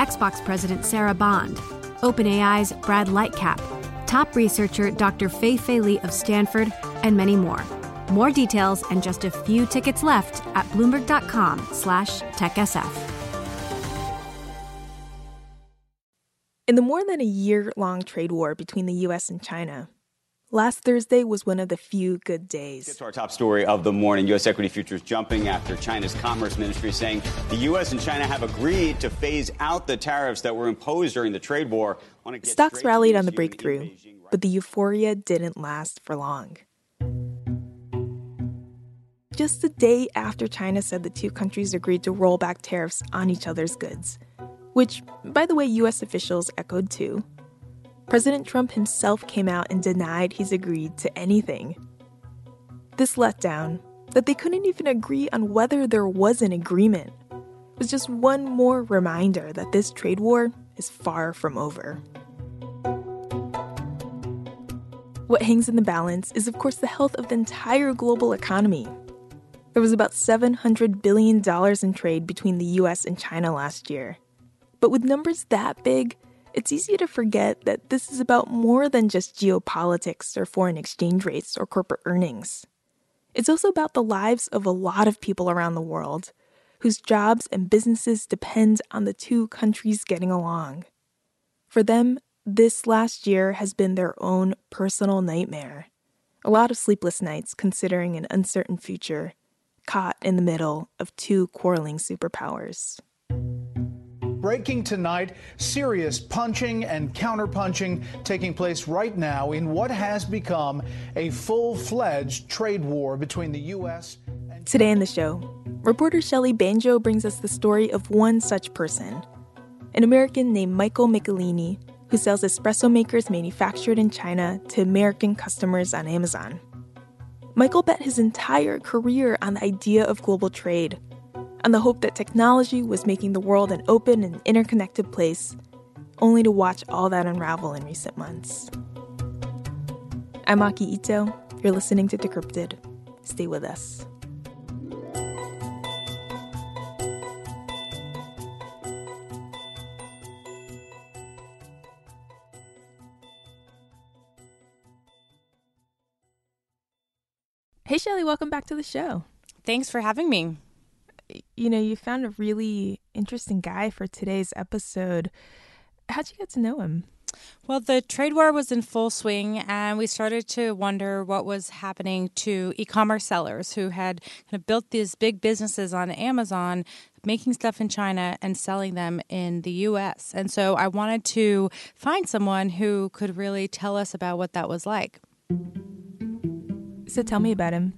Xbox President Sarah Bond, OpenAI's Brad Lightcap, top researcher Dr. Fei Fei Li of Stanford, and many more. More details and just a few tickets left at bloomberg.com slash techsf. In the more than a year-long trade war between the U.S. and China, Last Thursday was one of the few good days. Get to our top story of the morning. U.S. equity futures jumping after China's Commerce Ministry saying the U.S. and China have agreed to phase out the tariffs that were imposed during the trade war. Stocks rallied on the breakthrough, but the euphoria didn't last for long. Just the day after China said the two countries agreed to roll back tariffs on each other's goods, which, by the way, U.S. officials echoed too. President Trump himself came out and denied he's agreed to anything. This letdown, that they couldn't even agree on whether there was an agreement, was just one more reminder that this trade war is far from over. What hangs in the balance is, of course, the health of the entire global economy. There was about $700 billion in trade between the US and China last year. But with numbers that big, it's easy to forget that this is about more than just geopolitics or foreign exchange rates or corporate earnings. It's also about the lives of a lot of people around the world whose jobs and businesses depend on the two countries getting along. For them, this last year has been their own personal nightmare. A lot of sleepless nights considering an uncertain future, caught in the middle of two quarreling superpowers. Breaking tonight, serious punching and counterpunching taking place right now in what has become a full fledged trade war between the U.S. and Today in the show, reporter Shelly Banjo brings us the story of one such person an American named Michael Michelini, who sells espresso makers manufactured in China to American customers on Amazon. Michael bet his entire career on the idea of global trade on the hope that technology was making the world an open and interconnected place, only to watch all that unravel in recent months. I'm Aki Ito. You're listening to Decrypted. Stay with us. Hey, Shelly, welcome back to the show. Thanks for having me you know, you found a really interesting guy for today's episode. How'd you get to know him? Well, the trade war was in full swing, and we started to wonder what was happening to e commerce sellers who had kind of built these big businesses on Amazon, making stuff in China and selling them in the US. And so I wanted to find someone who could really tell us about what that was like. So tell me about him.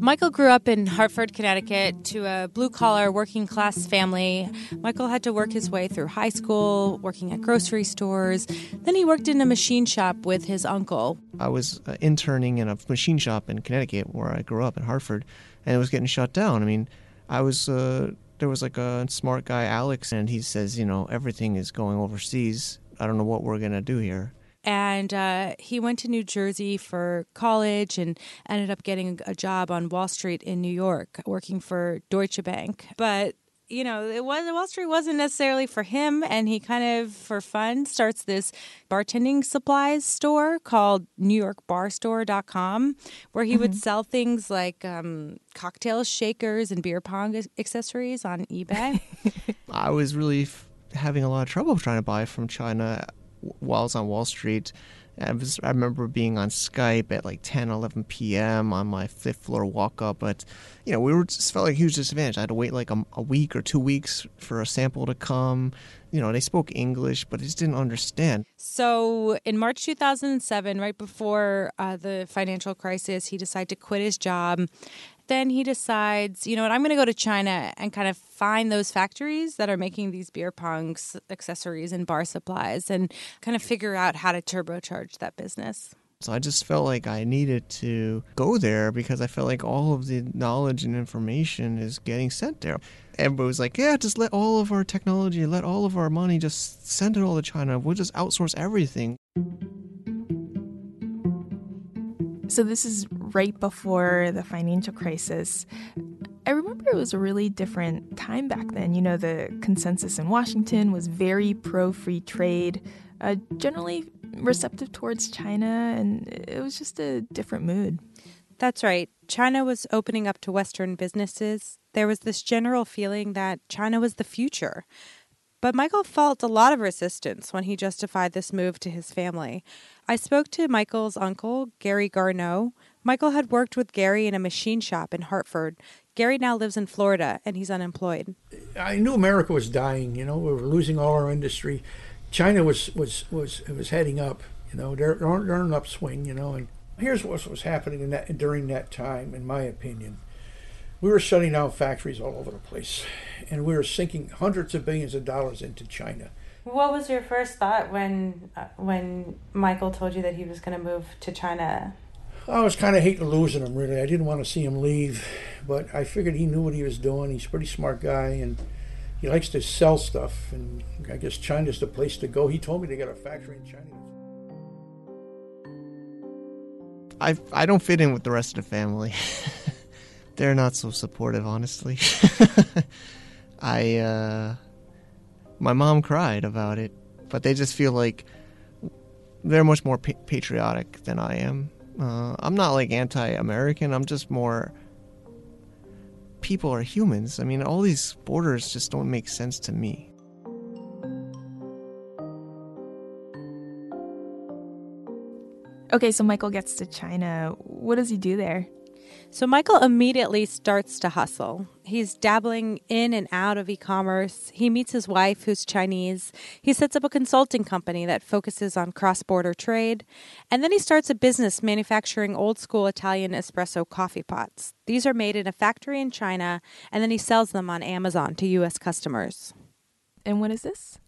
Michael grew up in Hartford, Connecticut, to a blue collar working class family. Michael had to work his way through high school, working at grocery stores. Then he worked in a machine shop with his uncle. I was uh, interning in a machine shop in Connecticut where I grew up in Hartford, and it was getting shut down. I mean, I was. Uh, there was like a smart guy, Alex, and he says, you know, everything is going overseas. I don't know what we're going to do here and uh, he went to New Jersey for college and ended up getting a job on Wall Street in New York, working for Deutsche Bank. But you know, it was Wall Street wasn't necessarily for him, and he kind of, for fun, starts this bartending supplies store called NewYorkBarStore.com, where he mm-hmm. would sell things like um, cocktail shakers and beer pong accessories on eBay. I was really f- having a lot of trouble trying to buy from China while I was on Wall Street. I, was, I remember being on Skype at like 10, 11 p.m. on my fifth floor walk up. But, you know, we were just felt like a huge disadvantage. I had to wait like a, a, week or two weeks for a sample to come. You know, they spoke English, but I just didn't understand. So in March 2007, right before uh, the financial crisis, he decided to quit his job then he decides, you know what, I'm going to go to China and kind of find those factories that are making these beer pongs, accessories, and bar supplies and kind of figure out how to turbocharge that business. So I just felt like I needed to go there because I felt like all of the knowledge and information is getting sent there. Everybody was like, yeah, just let all of our technology, let all of our money, just send it all to China. We'll just outsource everything. So this is right before the financial crisis. I remember it was a really different time back then. You know, the consensus in Washington was very pro free trade, uh, generally receptive towards China, and it was just a different mood. That's right. China was opening up to Western businesses. There was this general feeling that China was the future. But Michael felt a lot of resistance when he justified this move to his family. I spoke to Michael's uncle, Gary Garneau. Michael had worked with Gary in a machine shop in Hartford. Gary now lives in Florida and he's unemployed. I knew America was dying, you know, we were losing all our industry. China was was was was heading up, you know, they're, they're on an upswing, you know, and here's what was happening in that during that time, in my opinion we were shutting down factories all over the place, and we were sinking hundreds of billions of dollars into China. What was your first thought when uh, when Michael told you that he was going to move to China? I was kind of hating losing him. Really, I didn't want to see him leave, but I figured he knew what he was doing. He's a pretty smart guy, and he likes to sell stuff. And I guess China's the place to go. He told me they got a factory in China. I I don't fit in with the rest of the family. they're not so supportive, honestly. I, uh, my mom cried about it, but they just feel like they're much more pa- patriotic than I am. Uh, I'm not like anti-American. I'm just more. People are humans. I mean, all these borders just don't make sense to me. Okay, so Michael gets to China. What does he do there? So Michael immediately starts to hustle. He's dabbling in and out of e commerce. He meets his wife, who's Chinese. He sets up a consulting company that focuses on cross border trade. And then he starts a business manufacturing old school Italian espresso coffee pots. These are made in a factory in China, and then he sells them on Amazon to U.S. customers. And when is this?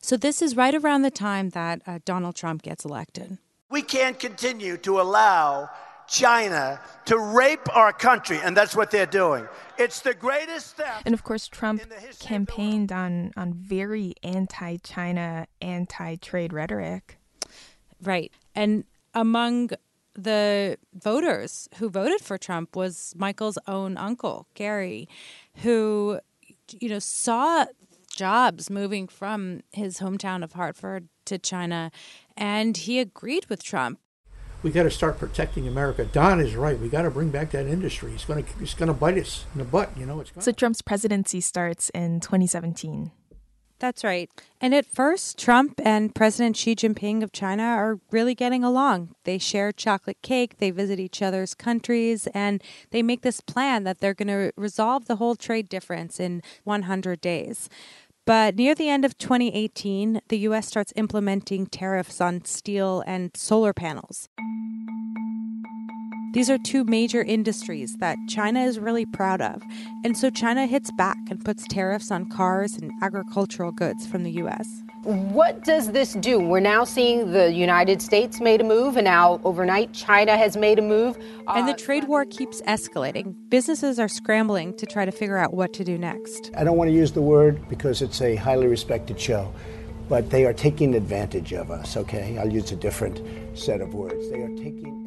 So, this is right around the time that uh, Donald Trump gets elected. We can't continue to allow China to rape our country, and that's what they're doing. It's the greatest step. And of course, Trump campaigned on, on very anti China, anti trade rhetoric. Right. And among the voters who voted for Trump was Michael's own uncle, Gary, who, you know, saw jobs moving from his hometown of Hartford to China, and he agreed with Trump we got to start protecting America. Don is right. We got to bring back that industry. It's going to it's going to bite us in the butt. You know, it's gonna. so Trump's presidency starts in 2017. That's right. And at first, Trump and President Xi Jinping of China are really getting along. They share chocolate cake, they visit each other's countries, and they make this plan that they're going to resolve the whole trade difference in 100 days. But near the end of 2018, the U.S. starts implementing tariffs on steel and solar panels. These are two major industries that China is really proud of. And so China hits back and puts tariffs on cars and agricultural goods from the U.S. What does this do? We're now seeing the United States made a move, and now overnight China has made a move. Uh, and the trade war keeps escalating. Businesses are scrambling to try to figure out what to do next. I don't want to use the word because it's a highly respected show, but they are taking advantage of us, okay? I'll use a different set of words. They are taking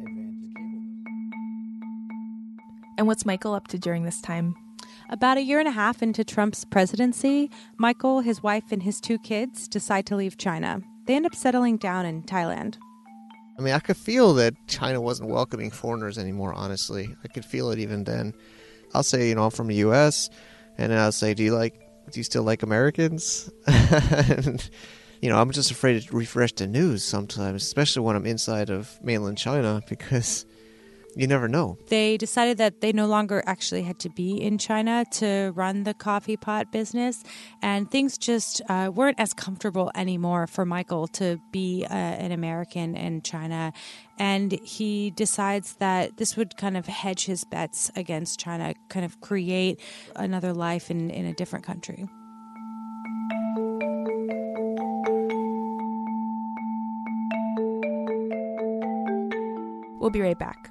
And what's Michael up to during this time? About a year and a half into Trump's presidency, Michael, his wife, and his two kids decide to leave China. They end up settling down in Thailand. I mean, I could feel that China wasn't welcoming foreigners anymore, honestly. I could feel it even then. I'll say, you know, I'm from the U.S., and then I'll say, do you like, do you still like Americans? and, you know, I'm just afraid to refresh the news sometimes, especially when I'm inside of mainland China, because you never know. They decided that they no longer actually had to be in China to run the coffee pot business, and things just uh, weren't as comfortable anymore for Michael to be uh, an American in China. And he decides that this would kind of hedge his bets against China, kind of create another life in, in a different country. We'll be right back.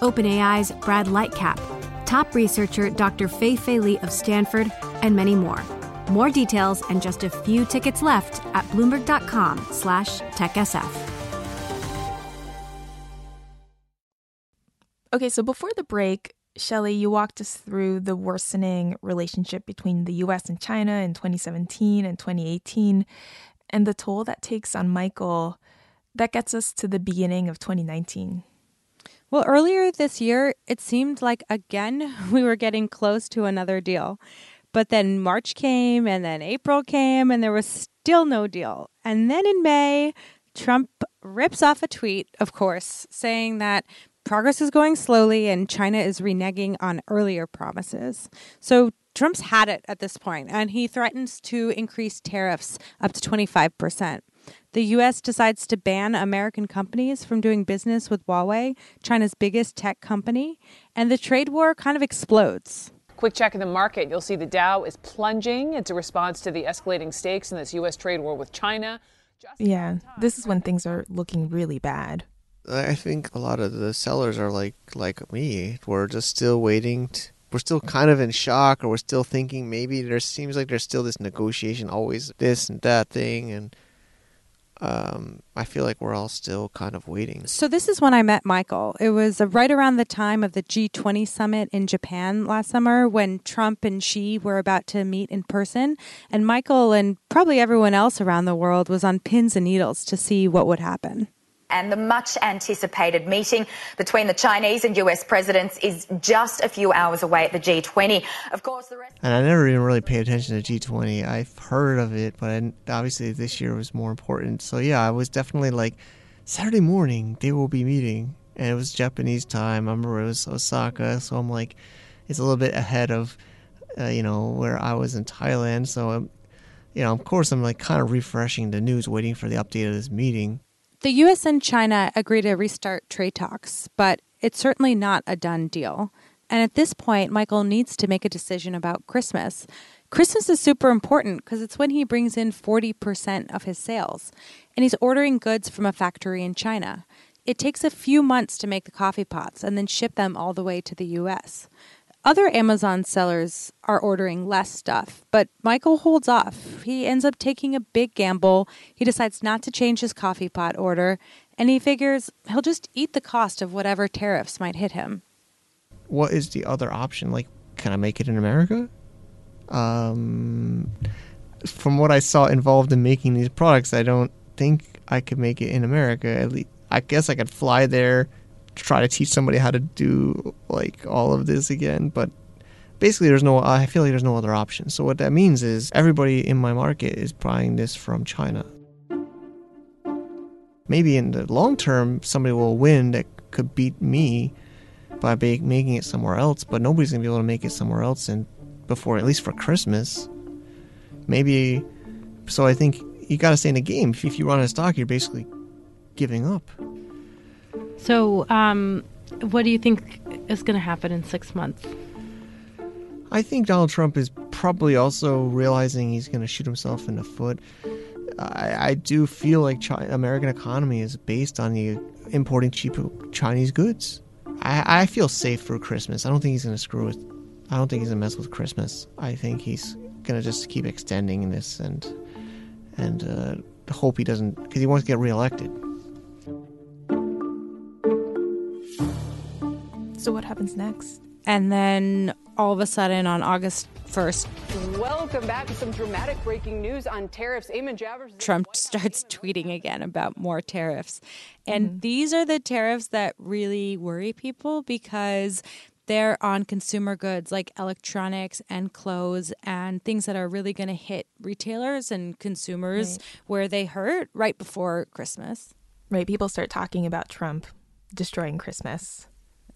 OpenAI's Brad Lightcap, top researcher Dr. Fei Fei Li of Stanford, and many more. More details and just a few tickets left at bloomberg.com slash techsf. Okay, so before the break, Shelly, you walked us through the worsening relationship between the US and China in 2017 and 2018 and the toll that takes on Michael. That gets us to the beginning of 2019. Well, earlier this year, it seemed like again we were getting close to another deal. But then March came and then April came and there was still no deal. And then in May, Trump rips off a tweet, of course, saying that progress is going slowly and China is reneging on earlier promises. So Trump's had it at this point, and he threatens to increase tariffs up to 25%. The U.S. decides to ban American companies from doing business with Huawei, China's biggest tech company, and the trade war kind of explodes. Quick check of the market. You'll see the Dow is plunging. It's a response to the escalating stakes in this U.S. trade war with China. Just yeah, this is when things are looking really bad. I think a lot of the sellers are like like me. We're just still waiting. To, we're still kind of in shock, or we're still thinking maybe there seems like there's still this negotiation, always this and that thing, and um, I feel like we're all still kind of waiting. So this is when I met Michael. It was right around the time of the G20 summit in Japan last summer when Trump and Xi were about to meet in person, and Michael and probably everyone else around the world was on pins and needles to see what would happen and the much anticipated meeting between the Chinese and US presidents is just a few hours away at the G20. Of course, the rest. And I never even really paid attention to G20. I've heard of it, but obviously this year was more important. So yeah, I was definitely like Saturday morning they will be meeting, and it was Japanese time. I remember it was Osaka, so I'm like, it's a little bit ahead of, uh, you know, where I was in Thailand. So I'm, you know, of course I'm like kind of refreshing the news, waiting for the update of this meeting. The U.S. and China agree to restart trade talks, but it's certainly not a done deal. And at this point, Michael needs to make a decision about Christmas. Christmas is super important because it's when he brings in 40% of his sales, and he's ordering goods from a factory in China. It takes a few months to make the coffee pots and then ship them all the way to the US. Other Amazon sellers are ordering less stuff, but Michael holds off. He ends up taking a big gamble. He decides not to change his coffee pot order, and he figures he'll just eat the cost of whatever tariffs might hit him. What is the other option? Like, can I make it in America? Um, from what I saw involved in making these products, I don't think I could make it in America. At least, I guess I could fly there try to teach somebody how to do like all of this again. But basically, there's no. I feel like there's no other option. So what that means is everybody in my market is buying this from China. Maybe in the long term, somebody will win that could beat me by making it somewhere else, but nobody's gonna be able to make it somewhere else and before at least for Christmas. Maybe so I think you gotta stay in the game. If you run of stock, you're basically giving up. So, um, what do you think is going to happen in six months? I think Donald Trump is probably also realizing he's going to shoot himself in the foot. I, I do feel like China, American economy is based on the importing cheap Chinese goods. I, I feel safe for Christmas. I don't think he's going to screw with. I don't think he's going to mess with Christmas. I think he's going to just keep extending this and and uh, hope he doesn't, because he wants to get reelected. So what happens next? And then all of a sudden on August 1st, Welcome back to some dramatic breaking news on tariffs. Eamon Javers. Trump starts tweeting again about more tariffs. And mm-hmm. these are the tariffs that really worry people because they're on consumer goods like electronics and clothes and things that are really going to hit retailers and consumers Right. where they hurt right before Christmas. Right, people start talking about Trump destroying Christmas.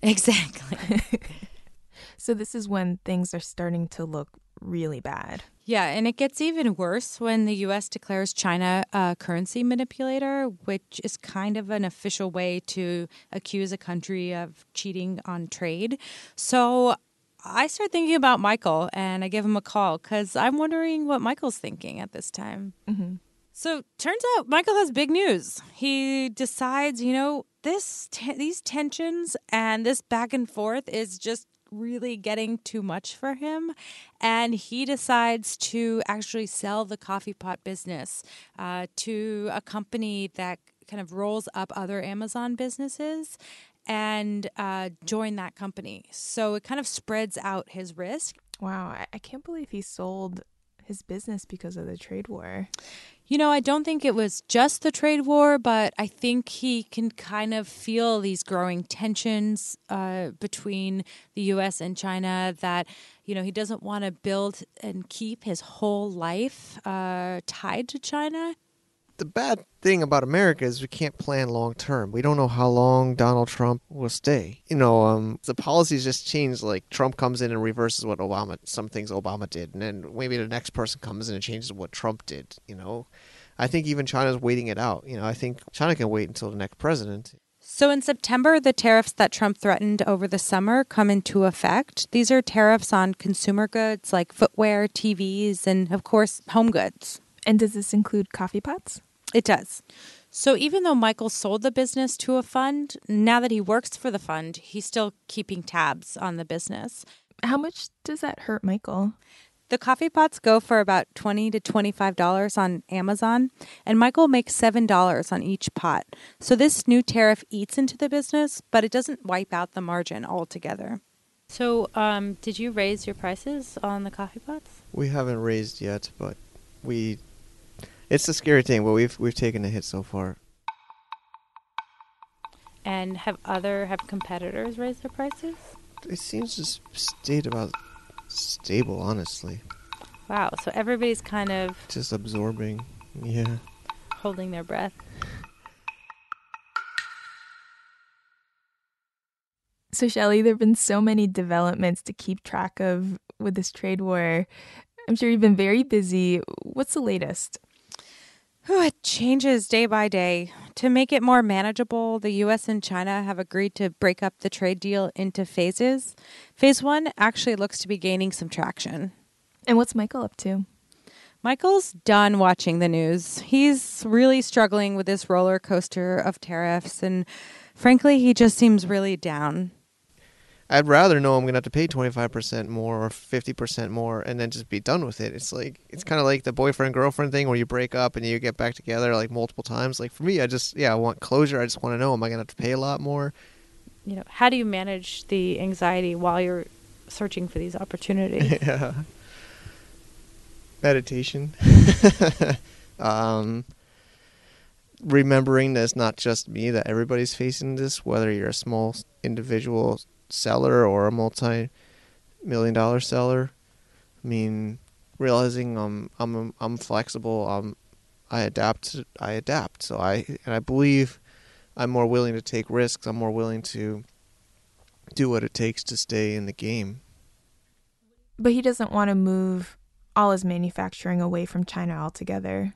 Exactly. so this is when things are starting to look really bad. Yeah, and it gets even worse when the U.S. declares China a currency manipulator, which is kind of an official way to accuse a country of cheating on trade. So I start thinking about Michael and I give him a call because I'm wondering what Michael's thinking at this time. Mm-hmm. So turns out Michael has big news. He decides, you know, this te- these tensions and this back and forth is just really getting too much for him, and he decides to actually sell the coffee pot business uh, to a company that kind of rolls up other Amazon businesses and uh, join that company. So it kind of spreads out his risk. Wow, I, I can't believe he sold his business because of the trade war. You know, I don't think it was just the trade war, but I think he can kind of feel these growing tensions uh, between the U.S. and China that, you know, he doesn't want to build and keep his whole life uh, tied to China. The bad thing about America is we can't plan long term. We don't know how long Donald Trump will stay. You know, um, the policies just change. Like Trump comes in and reverses what Obama, some things Obama did, and then maybe the next person comes in and changes what Trump did. You know, I think even China's waiting it out. You know, I think China can wait until the next president. So in September, the tariffs that Trump threatened over the summer come into effect. These are tariffs on consumer goods like footwear, TVs, and of course, home goods. And does this include coffee pots? It does. So even though Michael sold the business to a fund, now that he works for the fund, he's still keeping tabs on the business. How much does that hurt Michael? The coffee pots go for about twenty to twenty-five dollars on Amazon, and Michael makes seven dollars on each pot. So this new tariff eats into the business, but it doesn't wipe out the margin altogether. So, um, did you raise your prices on the coffee pots? We haven't raised yet, but we. It's a scary thing, but we've we've taken a hit so far. And have other have competitors raised their prices? It seems to s- stayed about stable, honestly. Wow. So everybody's kind of Just absorbing. Yeah. holding their breath. So, Shelly, there have been so many developments to keep track of with this trade war. I'm sure you've been very busy. What's the latest? Whew, it changes day by day. To make it more manageable, the US and China have agreed to break up the trade deal into phases. Phase one actually looks to be gaining some traction. And what's Michael up to? Michael's done watching the news. He's really struggling with this roller coaster of tariffs, and frankly, he just seems really down. I'd rather know I'm gonna have to pay 25% more or 50% more and then just be done with it. It's like it's kind of like the boyfriend girlfriend thing where you break up and you get back together like multiple times. Like for me, I just yeah, I want closure. I just want to know am I gonna have to pay a lot more? You know, how do you manage the anxiety while you're searching for these opportunities? yeah. Meditation. um, remembering that it's not just me, that everybody's facing this, whether you're a small individual seller or a multi million dollar seller. I mean, realizing I'm I'm I'm flexible, I'm I adapt I adapt. So I and I believe I'm more willing to take risks, I'm more willing to do what it takes to stay in the game. But he doesn't want to move all his manufacturing away from China altogether.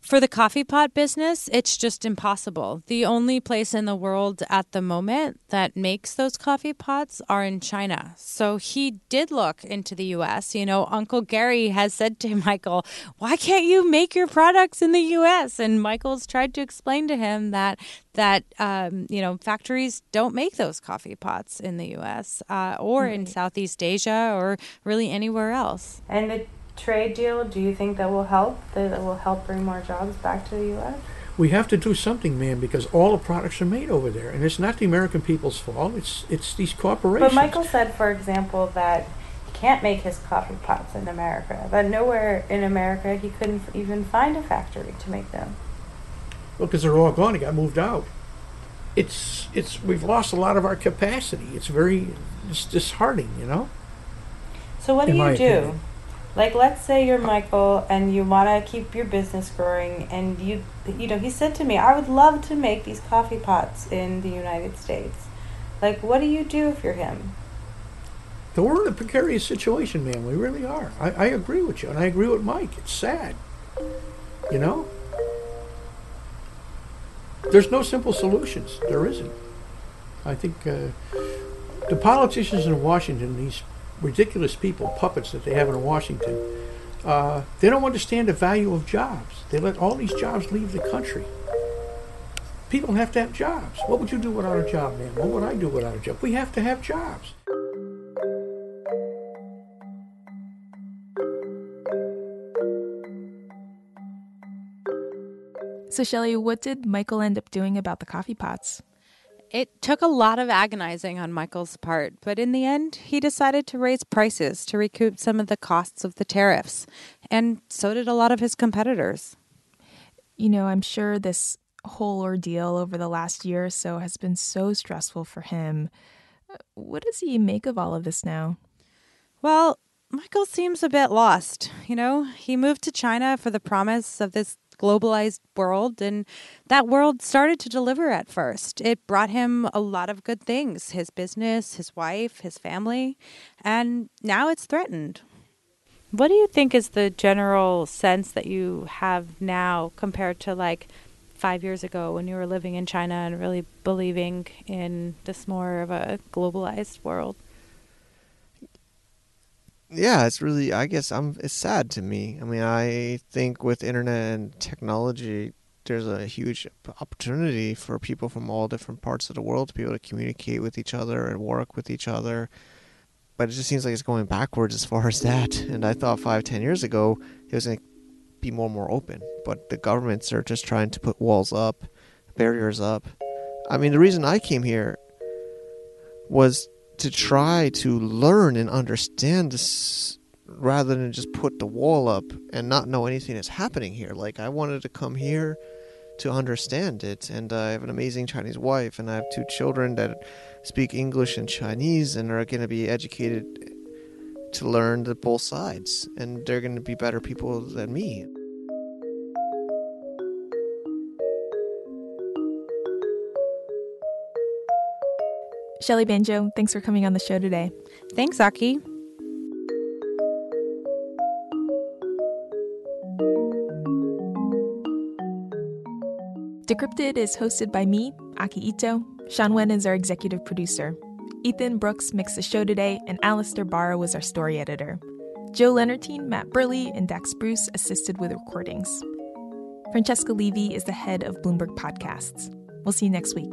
For the coffee pot business, it's just impossible. The only place in the world at the moment that makes those coffee pots are in China. So he did look into the US. You know, Uncle Gary has said to Michael, "Why can't you make your products in the US?" And Michael's tried to explain to him that that um, you know factories don't make those coffee pots in the US uh, or in Southeast Asia or really anywhere else. And the trade deal, do you think that will help? That will help bring more jobs back to the U.S.? We have to do something, man, because all the products are made over there, and it's not the American people's fault. It's it's these corporations. But Michael said, for example, that he can't make his coffee pots in America. That nowhere in America he couldn't even find a factory to make them. Well, because they're all gone. They got moved out. It's it's we've lost a lot of our capacity. It's very it's disheartening, you know. So what do you do? opinion. Like, let's say you're Michael and you want to keep your business growing, and you, you know, he said to me, I would love to make these coffee pots in the United States. Like, what do you do if you're him? So we're in a precarious situation, man. We really are. I, I agree with you, and I agree with Mike. It's sad. You know? There's no simple solutions. There isn't. I think uh, the politicians in Washington, these ridiculous people, puppets that they have in Washington, uh, they don't understand the value of jobs. They let all these jobs leave the country. People have to have jobs. What would you do without a job, man? What would I do without a job? We have to have jobs. So, Shelly, what did Michael end up doing about the coffee pots? It took a lot of agonizing on Michael's part, but in the end, he decided to raise prices to recoup some of the costs of the tariffs. And so did a lot of his competitors. You know, I'm sure this whole ordeal over the last year or so has been so stressful for him. What does he make of all of this now? Well, Michael seems a bit lost. You know, he moved to China for the promise of this globalized world, and that world started to deliver at first. It brought him a lot of good things his business, his wife, his family, and now it's threatened. What do you think is the general sense that you have now compared to like five years ago when you were living in China and really believing in this more of a globalized world? Yeah, it's really. I guess I'm. It's sad to me. I mean, I think with internet and technology, there's a huge opportunity for people from all different parts of the world to be able to communicate with each other and work with each other. But it just seems like it's going backwards as far as that. And I thought five, ten years ago, it was going to be more and more open. But the governments are just trying to put walls up, barriers up. I mean, the reason I came here was to try to learn and understand this rather than just put the wall up and not know anything that's happening here. Like I wanted to come here to understand it, and I have an amazing Chinese wife, and I have two children that speak English and Chinese, and are going to be educated to learn the both sides, and they're going to be better people than me. Shelly Banjo, thanks for coming on the show today. Thanks, Aki. Decrypted is hosted by me, Aki Ito. Sean Wen is our executive producer. Ethan Brooks mixed the show today, and Alistair Barra was our story editor. Joe Leonardine, Matt Burley, and Dax Bruce assisted with recordings. Francesca Levy is the head of Bloomberg Podcasts. We'll see you next week.